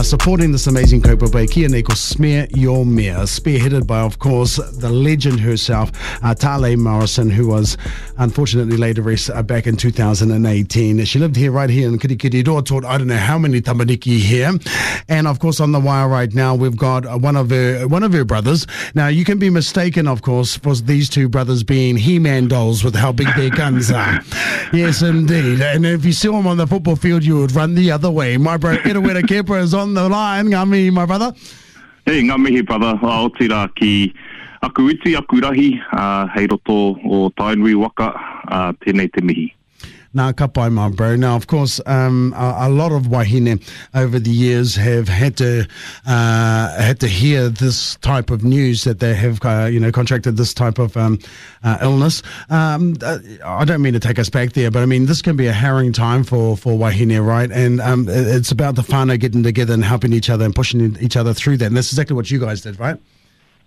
uh, supporting this amazing kaupapa kia nei ko Smear Your Mea, spearheaded by, of course, the legend herself, uh, Talei Morrison, who was unfortunately laid to rest uh, back in 2018. She lived here, right here in Kirikiriroa, taught I don't know how many tamariki here. And of course, on the wire right now, we've got uh, one of her one of her brothers. Now, you can be mistaken, of course, for these two brothers being He-Man dolls with how big their guns are. yes, indeed. And if you saw them on the football field, you would run the other way. My bro, Eruera Keepa is on the line. Ngami, my brother. Hei, ngā mihi, brother. A tira ki aku iti, aku rahi, uh, hei roto o tainui waka, uh, tēnei te mihi. Nā kapai, my bro. Now, of course, um, a, a, lot of wahine over the years have had to uh, had to hear this type of news that they have, uh, you know, contracted this type of um, uh, illness. Um, uh, I don't mean to take us back there, but I mean this can be a harrowing time for for wahine, right? And um, it's about the whānau getting together and helping each other and pushing each other through that. And that's exactly what you guys did, right?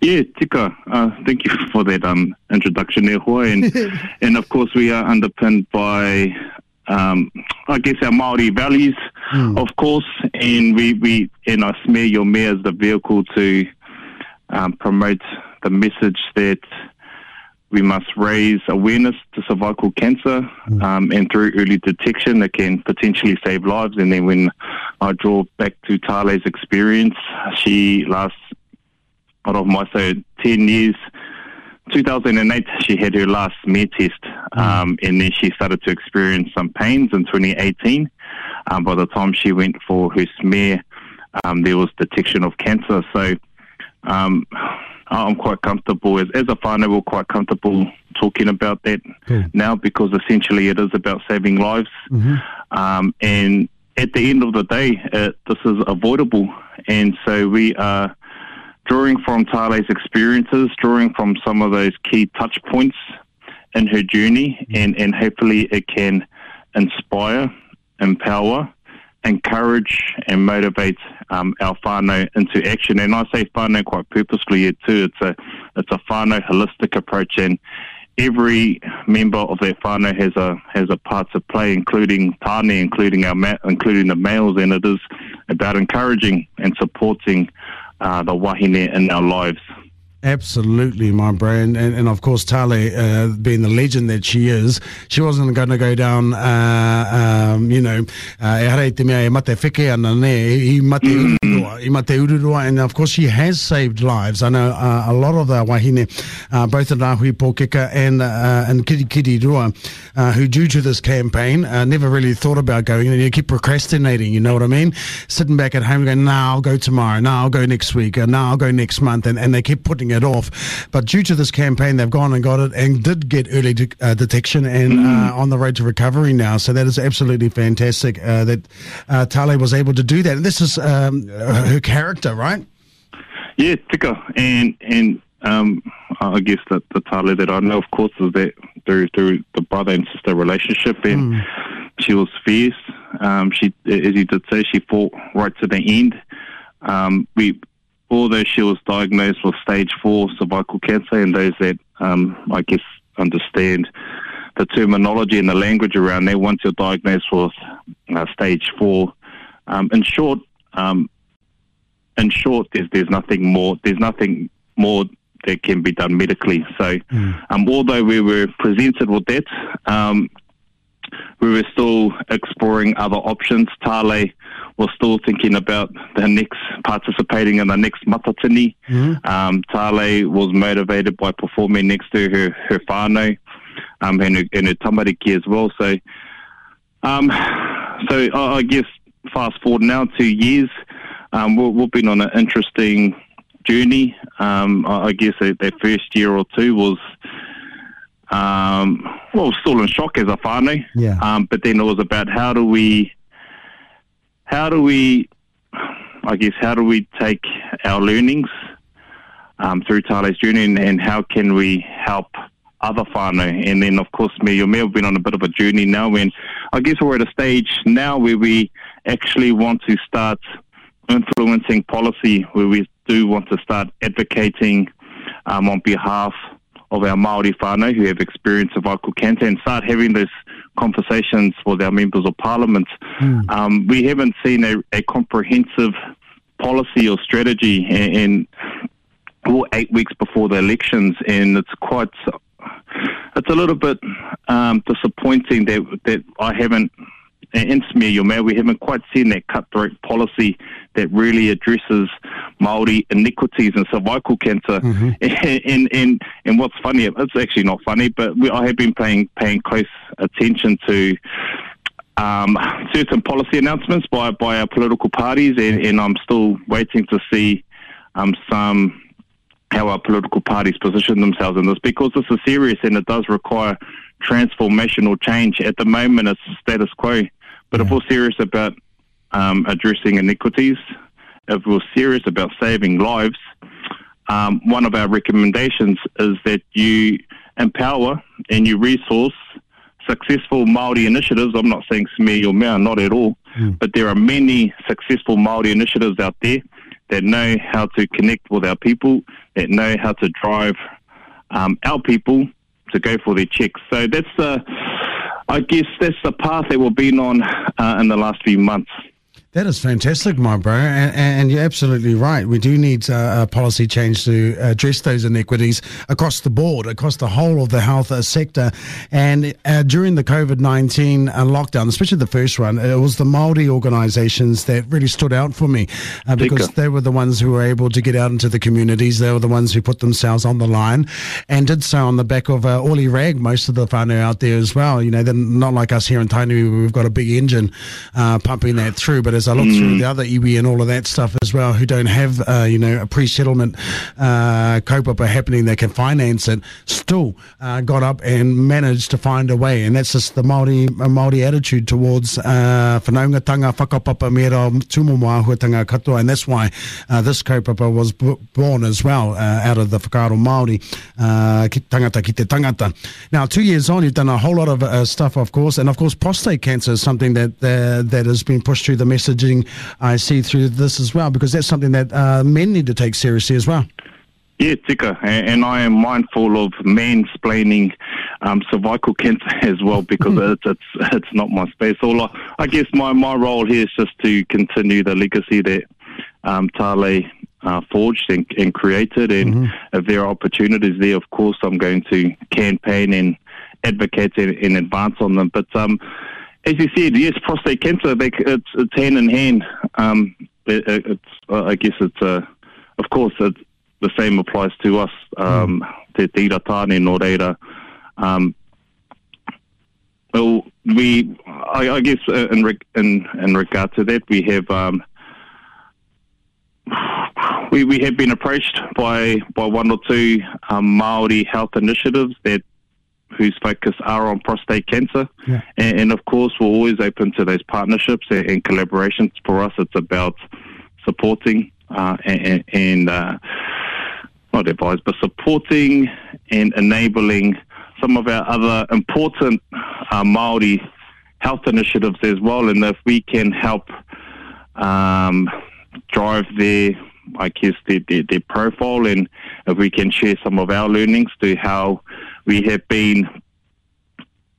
Yeah, Tika, uh, thank you for that um, introduction there, Hoy. And, and of course, we are underpinned by, um, I guess, our Maori values, mm. of course. And we, we and I smear your mea as the vehicle to um, promote the message that we must raise awareness to cervical cancer, mm. um, and through early detection, it can potentially save lives. And then when I draw back to Talei's experience, she last out of my so 10 years 2008 she had her last smear test mm. um, and then she started to experience some pains in 2018 um, by the time she went for her smear um, there was detection of cancer so um, I'm quite comfortable as, as a whānau we're quite comfortable talking about that cool. now because essentially it is about saving lives mm-hmm. Um, and at the end of the day uh, this is avoidable and so we are drawing from Talei's experiences, drawing from some of those key touch points in her journey, mm. and, and hopefully it can inspire, empower, encourage, and motivate um, our whānau into action. And I say whānau quite purposefully here too. It's a it's a whānau holistic approach, and every member of that whānau has a has a part to play, including tāne, including our ma- including the males, and it is about encouraging and supporting uh, the wahine in our lives. Absolutely, my brain, and, and of course Talei, uh, being the legend that she is, she wasn't going to go down, uh, um, you know, uh, e hara te e mate ana ne, i mate mm. ururua, i mate ururua, and of course she has saved lives. I know uh, a lot of the wahine, uh, both in Rahui Pōkeka and, uh, and Kirikiriroa, uh, who due to this campaign, uh, never really thought about going, and you keep procrastinating, you know what I mean? Sitting back at home going, nah, I'll go tomorrow, nah, I'll go next week, uh, nah, I'll go next month, and, and they keep putting it off. But due to this campaign, they've gone and got it and did get early de- uh, detection and mm. uh, on the road to recovery now. So that is absolutely fantastic uh, that uh, Talei was able to do that. And this is um, her character, right? Yeah, Tika. And, and um, I guess that the Talei that I know, of course, is that through, through the brother and sister relationship. And mm. she was fierce. Um, she, as you did say, she fought right to the end. Um, we although she was diagnosed with stage four cervical cancer, and those that um, I guess understand the terminology and the language around that, once you're diagnosed with uh, stage four, um, in short, um, in short, there's there's nothing more. There's nothing more that can be done medically. So, mm. um, although we were presented with that, um, we were still exploring other options. Talei was still thinking about the next participating in the next matatini. Mm-hmm. Um, Talei was motivated by performing next to her her whānau um, and, her, and her tamariki as well. So, um, so I, I guess fast forward now two years, um, we, we've been on an interesting journey. Um, I, I guess that, that first year or two was um, well, still in shock as a whānau. Yeah. Um, but then it was about how do we how do we, I guess, how do we take our learnings um, through Talei's journey and, and, how can we help other whānau? And then, of course, me, you may have been on a bit of a journey now when I guess we're at a stage now where we actually want to start influencing policy, where we do want to start advocating um, on behalf of our Maori whānau who have experienced cervical cancer and start having those conversations with our members of parliament. Mm. Um, we haven't seen a, a, comprehensive policy or strategy, in, and well, eight weeks before the elections, and it's quite. It's a little bit um, disappointing that that I haven't in Smear Your Mea, we haven't quite seen that cutthroat policy that really addresses Maori iniquities and cervical cancer. Mm-hmm. And, and, and and what's funny, it's actually not funny, but we, I have been paying paying close attention to um, certain policy announcements by by our political parties, and, and I'm still waiting to see um, some how our political parties position themselves in this because this is serious and it does require transformational change. At the moment, it's status quo. But yeah. if we're serious about um, addressing iniquities, if we're serious about saving lives, um, one of our recommendations is that you empower and you resource successful Maori initiatives. I'm not saying smear your mea, not at all, mm. but there are many successful Maori initiatives out there that know how to connect with our people, that know how to drive um, our people to go for their checks. So that's the I guess that's the path that we've been on uh, in the last few months. That is fantastic, my bro, and, and you're absolutely right. We do need uh, a policy change to address those inequities across the board, across the whole of the health uh, sector. And uh, during the COVID nineteen uh, lockdown, especially the first one, it was the Maori organisations that really stood out for me uh, because they were the ones who were able to get out into the communities. They were the ones who put themselves on the line and did so on the back of uh, Oli Rag. Most of the whānau out there as well. You know, they're not like us here in Tainui. We've got a big engine pumping that through, but as I look mm. through the other iwi and all of that stuff as well, who don't have, uh, you know, a pre-settlement uh, kaupapa happening that can finance it, still uh, got up and managed to find a way. And that's just the Māori, Māori attitude towards uh, whanaungatanga, whakapapa mera, tumumahuatanga katoa. And that's why uh, this kaupapa was b- born as well uh, out of the whakaaro Māori, uh, ki tangata ki te tangata. Now, two years on, you've done a whole lot of uh, stuff, of course, and of course, prostate cancer is something that uh, that has been pushed through the message messaging I see through this as well, because that's something that uh, men need to take seriously as well. Yeah, Tika, and I am mindful of mansplaining um, cervical cancer as well because mm. it's, it's it's not my space. All I, I, guess my, my role here is just to continue the legacy that um, Talei uh, forged and, and, created, and mm-hmm. if there are opportunities there, of course, I'm going to campaign and advocate and, and advance on them. But um, as you said, yes, prostate cancer, they, it's, it's hand in hand. Um, it, it's, uh, I guess it's, uh, of course, it's, the same applies to us. Um, mm. Te tira tāne no reira. Um, well, we, I, I guess, uh, in, in, in regard to that, we have, um, we, we have been approached by, by one or two um, Maori health initiatives that whose focus are on prostate cancer. Yeah. And, and, of course, we're always open to those partnerships and, and collaborations. For us, it's about supporting uh, and, and uh, not advise, but supporting and enabling some of our other important uh, Maori health initiatives as well. And if we can help um, drive their I guess their, their, their profile and if we can share some of our learnings to how we have been,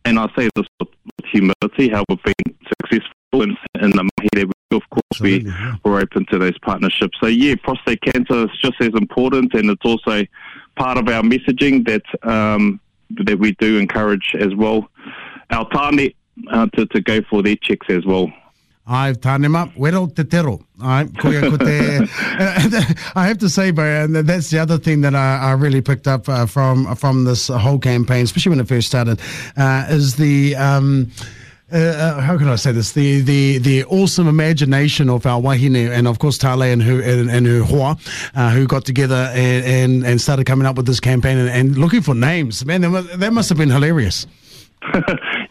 and I say this with humility, how we've been successful in, in the mahi that we, of course, Absolutely, we, yeah. we're open to those partnerships. So, yeah, prostate cancer is just as important, and it's also part of our messaging that um, that we do encourage as well our tāne uh, to, to go for their checks as well. Ai, tānema, wero te tero. Ai, kuia ko te... I have to say, Brian, that's the other thing that I, I really picked up uh, from from this whole campaign, especially when it first started, uh, is the... Um, uh, uh, how can I say this? The, the the awesome imagination of our wahine and of course Talei and and, and her hoa, uh, who got together and, and, and started coming up with this campaign and, and looking for names. Man, that must have been hilarious.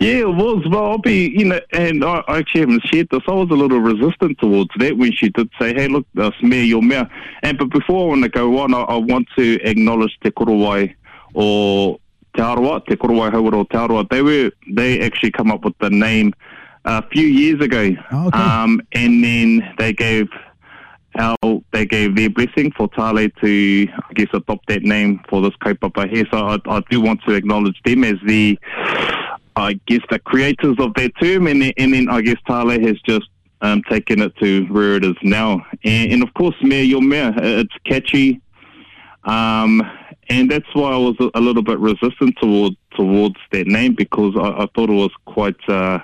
yeah, it was. Well, I'll be, you know, and I, I actually haven't shared this. I was a little resistant towards that when she did say, hey, look, uh, smear your mea. And but before I want to go on, I, I want to acknowledge Te Korowai or Te Te Korowai Hauora o Te. They were, they actually come up with the name a few years ago. Oh, okay. um, and then they gave how they gave their blessing for Talei to, I guess, adopt that name for this kaupapa here. So I, I do want to acknowledge them as the I guess the creators of that term, and then, and then I guess Talei has just um, taken it to where it is now. And, and of course, Mea Your Mea, it's catchy. Um, and that's why I was a, little bit resistant toward, towards that name because I, I thought it was quite, uh,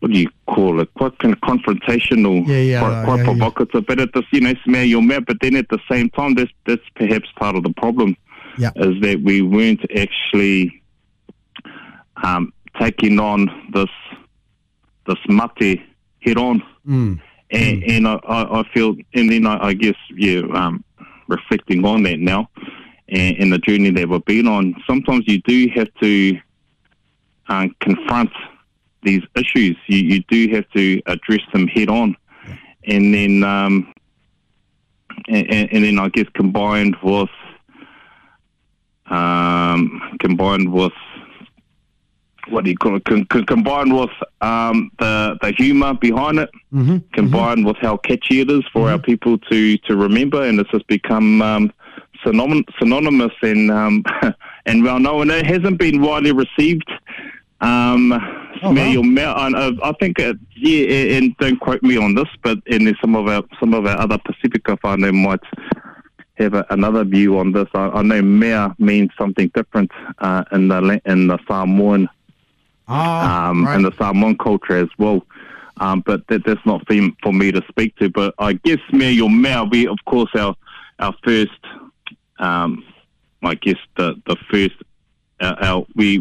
what do you call it? Quite kind of confrontational, yeah, yeah, quite, quite yeah, provocative. But at the you know, Mea Your Mea, but then at the same time, that's, that's perhaps part of the problem. Is that we weren't actually um, taking on this this mate head on. Mm. And, mm. and I, I, feel, and then I, I guess, yeah, um, reflecting on that now and, and, the journey that we've been on, sometimes you do have to uh, confront these issues. You, you do have to address them head on. And then, um, and, and, then I guess combined with, um, combined with what do you call it? Con- con- combined with um, the the humour behind it, mm-hmm. combined mm-hmm. with how catchy it is for mm-hmm. our people to to remember, and it's just become um, synonym- synonymous and um, and well known. It hasn't been widely received. Um, oh, wow. I, I think, it, yeah, and don't quote me on this, but and there's some of our some of our other Pacifica whānau might have a, another view on this. I, I know mea means something different uh, in the in the Samoan Ah, um, right. and the Samoan culture as well. Um, but that, that's not for, for me to speak to. But I guess Mea Your we, of course, our our first, um, I guess the the first, our, our, we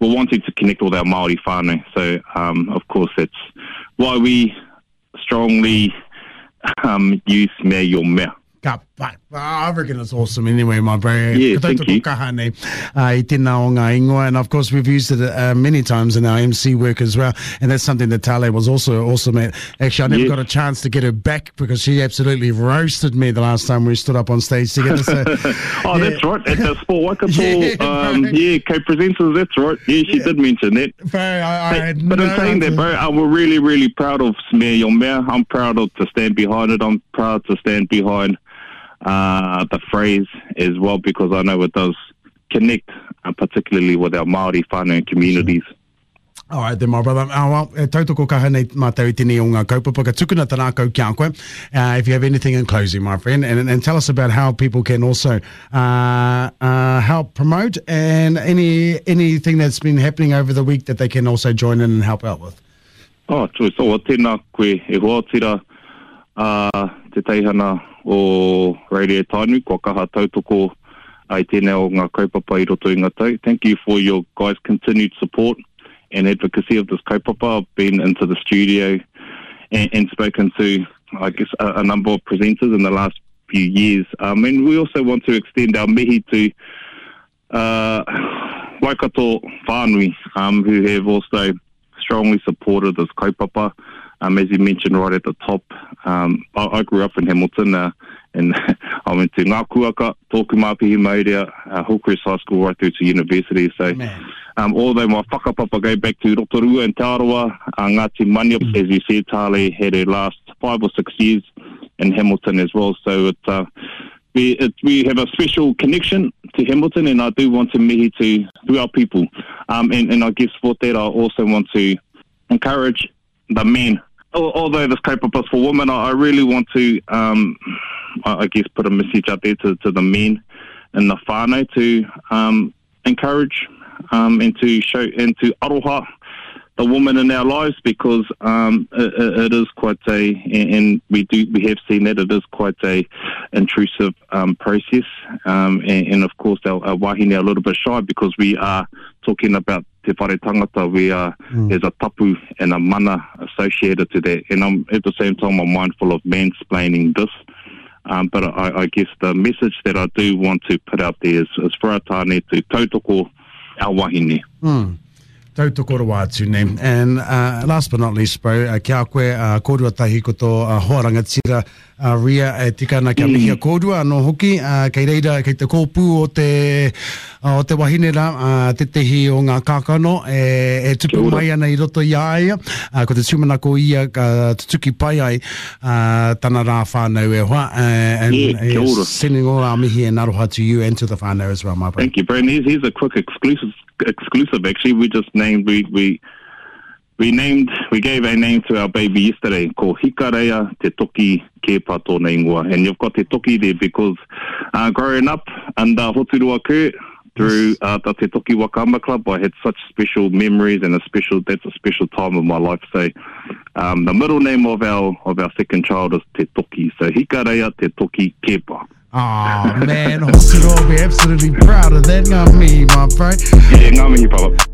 were wanting to connect with our Maori whānau. So, um, of course, that's why we strongly um, use Mea Your. Ka pai. I reckon it's awesome anyway, my bro. Yeah, thank you. Kahane, uh, i tēnā o ngā ingoa. And of course, we've used it uh, many times in our MC work as well. And that's something that Talei was also awesome at. Actually, I never yes. got a chance to get her back because she absolutely roasted me the last time we stood up on stage together. So, oh, yeah. that's right. At the Sport Waikato, yeah, um, yeah, co-presenters, that's right. Yeah, she yeah. did mention that. Bro, I, I but no in saying that, bro, I'm really, really proud of Smear Your. I'm proud of to stand behind it. I'm proud to stand behind uh, the phrase as well because I know it does connect, uh, particularly with our Maori whānau communities. All right, then, my brother. Uh, well, e tautoko kaha nei mātou i tini o ngā kaupapa ka tukuna tā rākau kia koe. Uh, if you have anything in closing, my friend, and, and tell us about how people can also uh, uh, help promote and any anything that's been happening over the week that they can also join in and help out with. Oh, tui, so tēnā koe e hoa tira uh, te teihana o Radio Tainui, kua kaha tautoko ai o ngā kaupapa i roto i ngā tau. Thank you for your guys' continued support and advocacy of this kaupapa. I've been into the studio and, and spoken to, I guess, a, a, number of presenters in the last few years. Um, and we also want to extend our mihi to uh, Waikato whānui, um, who have also strongly supported this kaupapa. Um, as you mentioned right at the top, um, I, I grew up in Hamilton uh, and I went to Ngākuaka, Tōku Māpihi Maurea, uh, Hillcrest High School right through to university. So um, although my whakapapa go back to Rotorua and Tāroa, uh, Ngāti Manyup, mm. as you said, Talei had her last five or six years in Hamilton as well. So it, uh, we, it, we have a special connection to Hamilton and I do want to mihi to, to our people. Um, and, and I guess for that I also want to encourage the men although this kaupapa for women, I really want to, um, I guess, put a message out there to, to the men in the whānau to um, encourage um, and to show and to aroha the woman in our lives because um, it, it is quite a, and we do we have seen that it is quite a intrusive um, process, um, and, and, of course our, our wahine are a little bit shy because we are talking about te whare tangata, we are mm. there's a tapu and a mana associated to that, and I'm at the same time I'm mindful of mansplaining this. Um, but I, I, guess the message that I do want to put out there is, is for our tāne to tautoko our wahine. Mm. tautokoro ne. And uh, last but not least, bro, uh, kia koe, uh, kōrua tahi koto uh, hoaranga tira uh, ria e tika na kia mihia mm. kōrua anō hoki, uh, kei reira, kei te kōpū o te, o te wahinera, uh, te tehi o ngā kākano, e, e tupu mai ana i roto i aia, uh, ko te tūmana ko ia ka tutuki pai ai uh, tana rā whānau e hoa, uh, and yeah, sending all our mihi and aroha to you and to the whānau as well, my bro. Thank you, Brandon. Here's, here's a quick exclusive exclusive. Actually, we just named we we we named, we gave a name to our baby yesterday called Hikareia Te Toki Kepa Tōna Ingoa. And you've got Te Toki there because uh, growing up under Hoturua Kurt, through uh, the Te Toki Waka Ama Club, I had such special memories and a special, that's a special time of my life. So um, the middle name of our of our second child is Te Toki. So Hikareia Te Toki Keepa. Oh man, will be absolutely proud of that. Ngā me, my friend. Yeah, ngā mihi, Papa.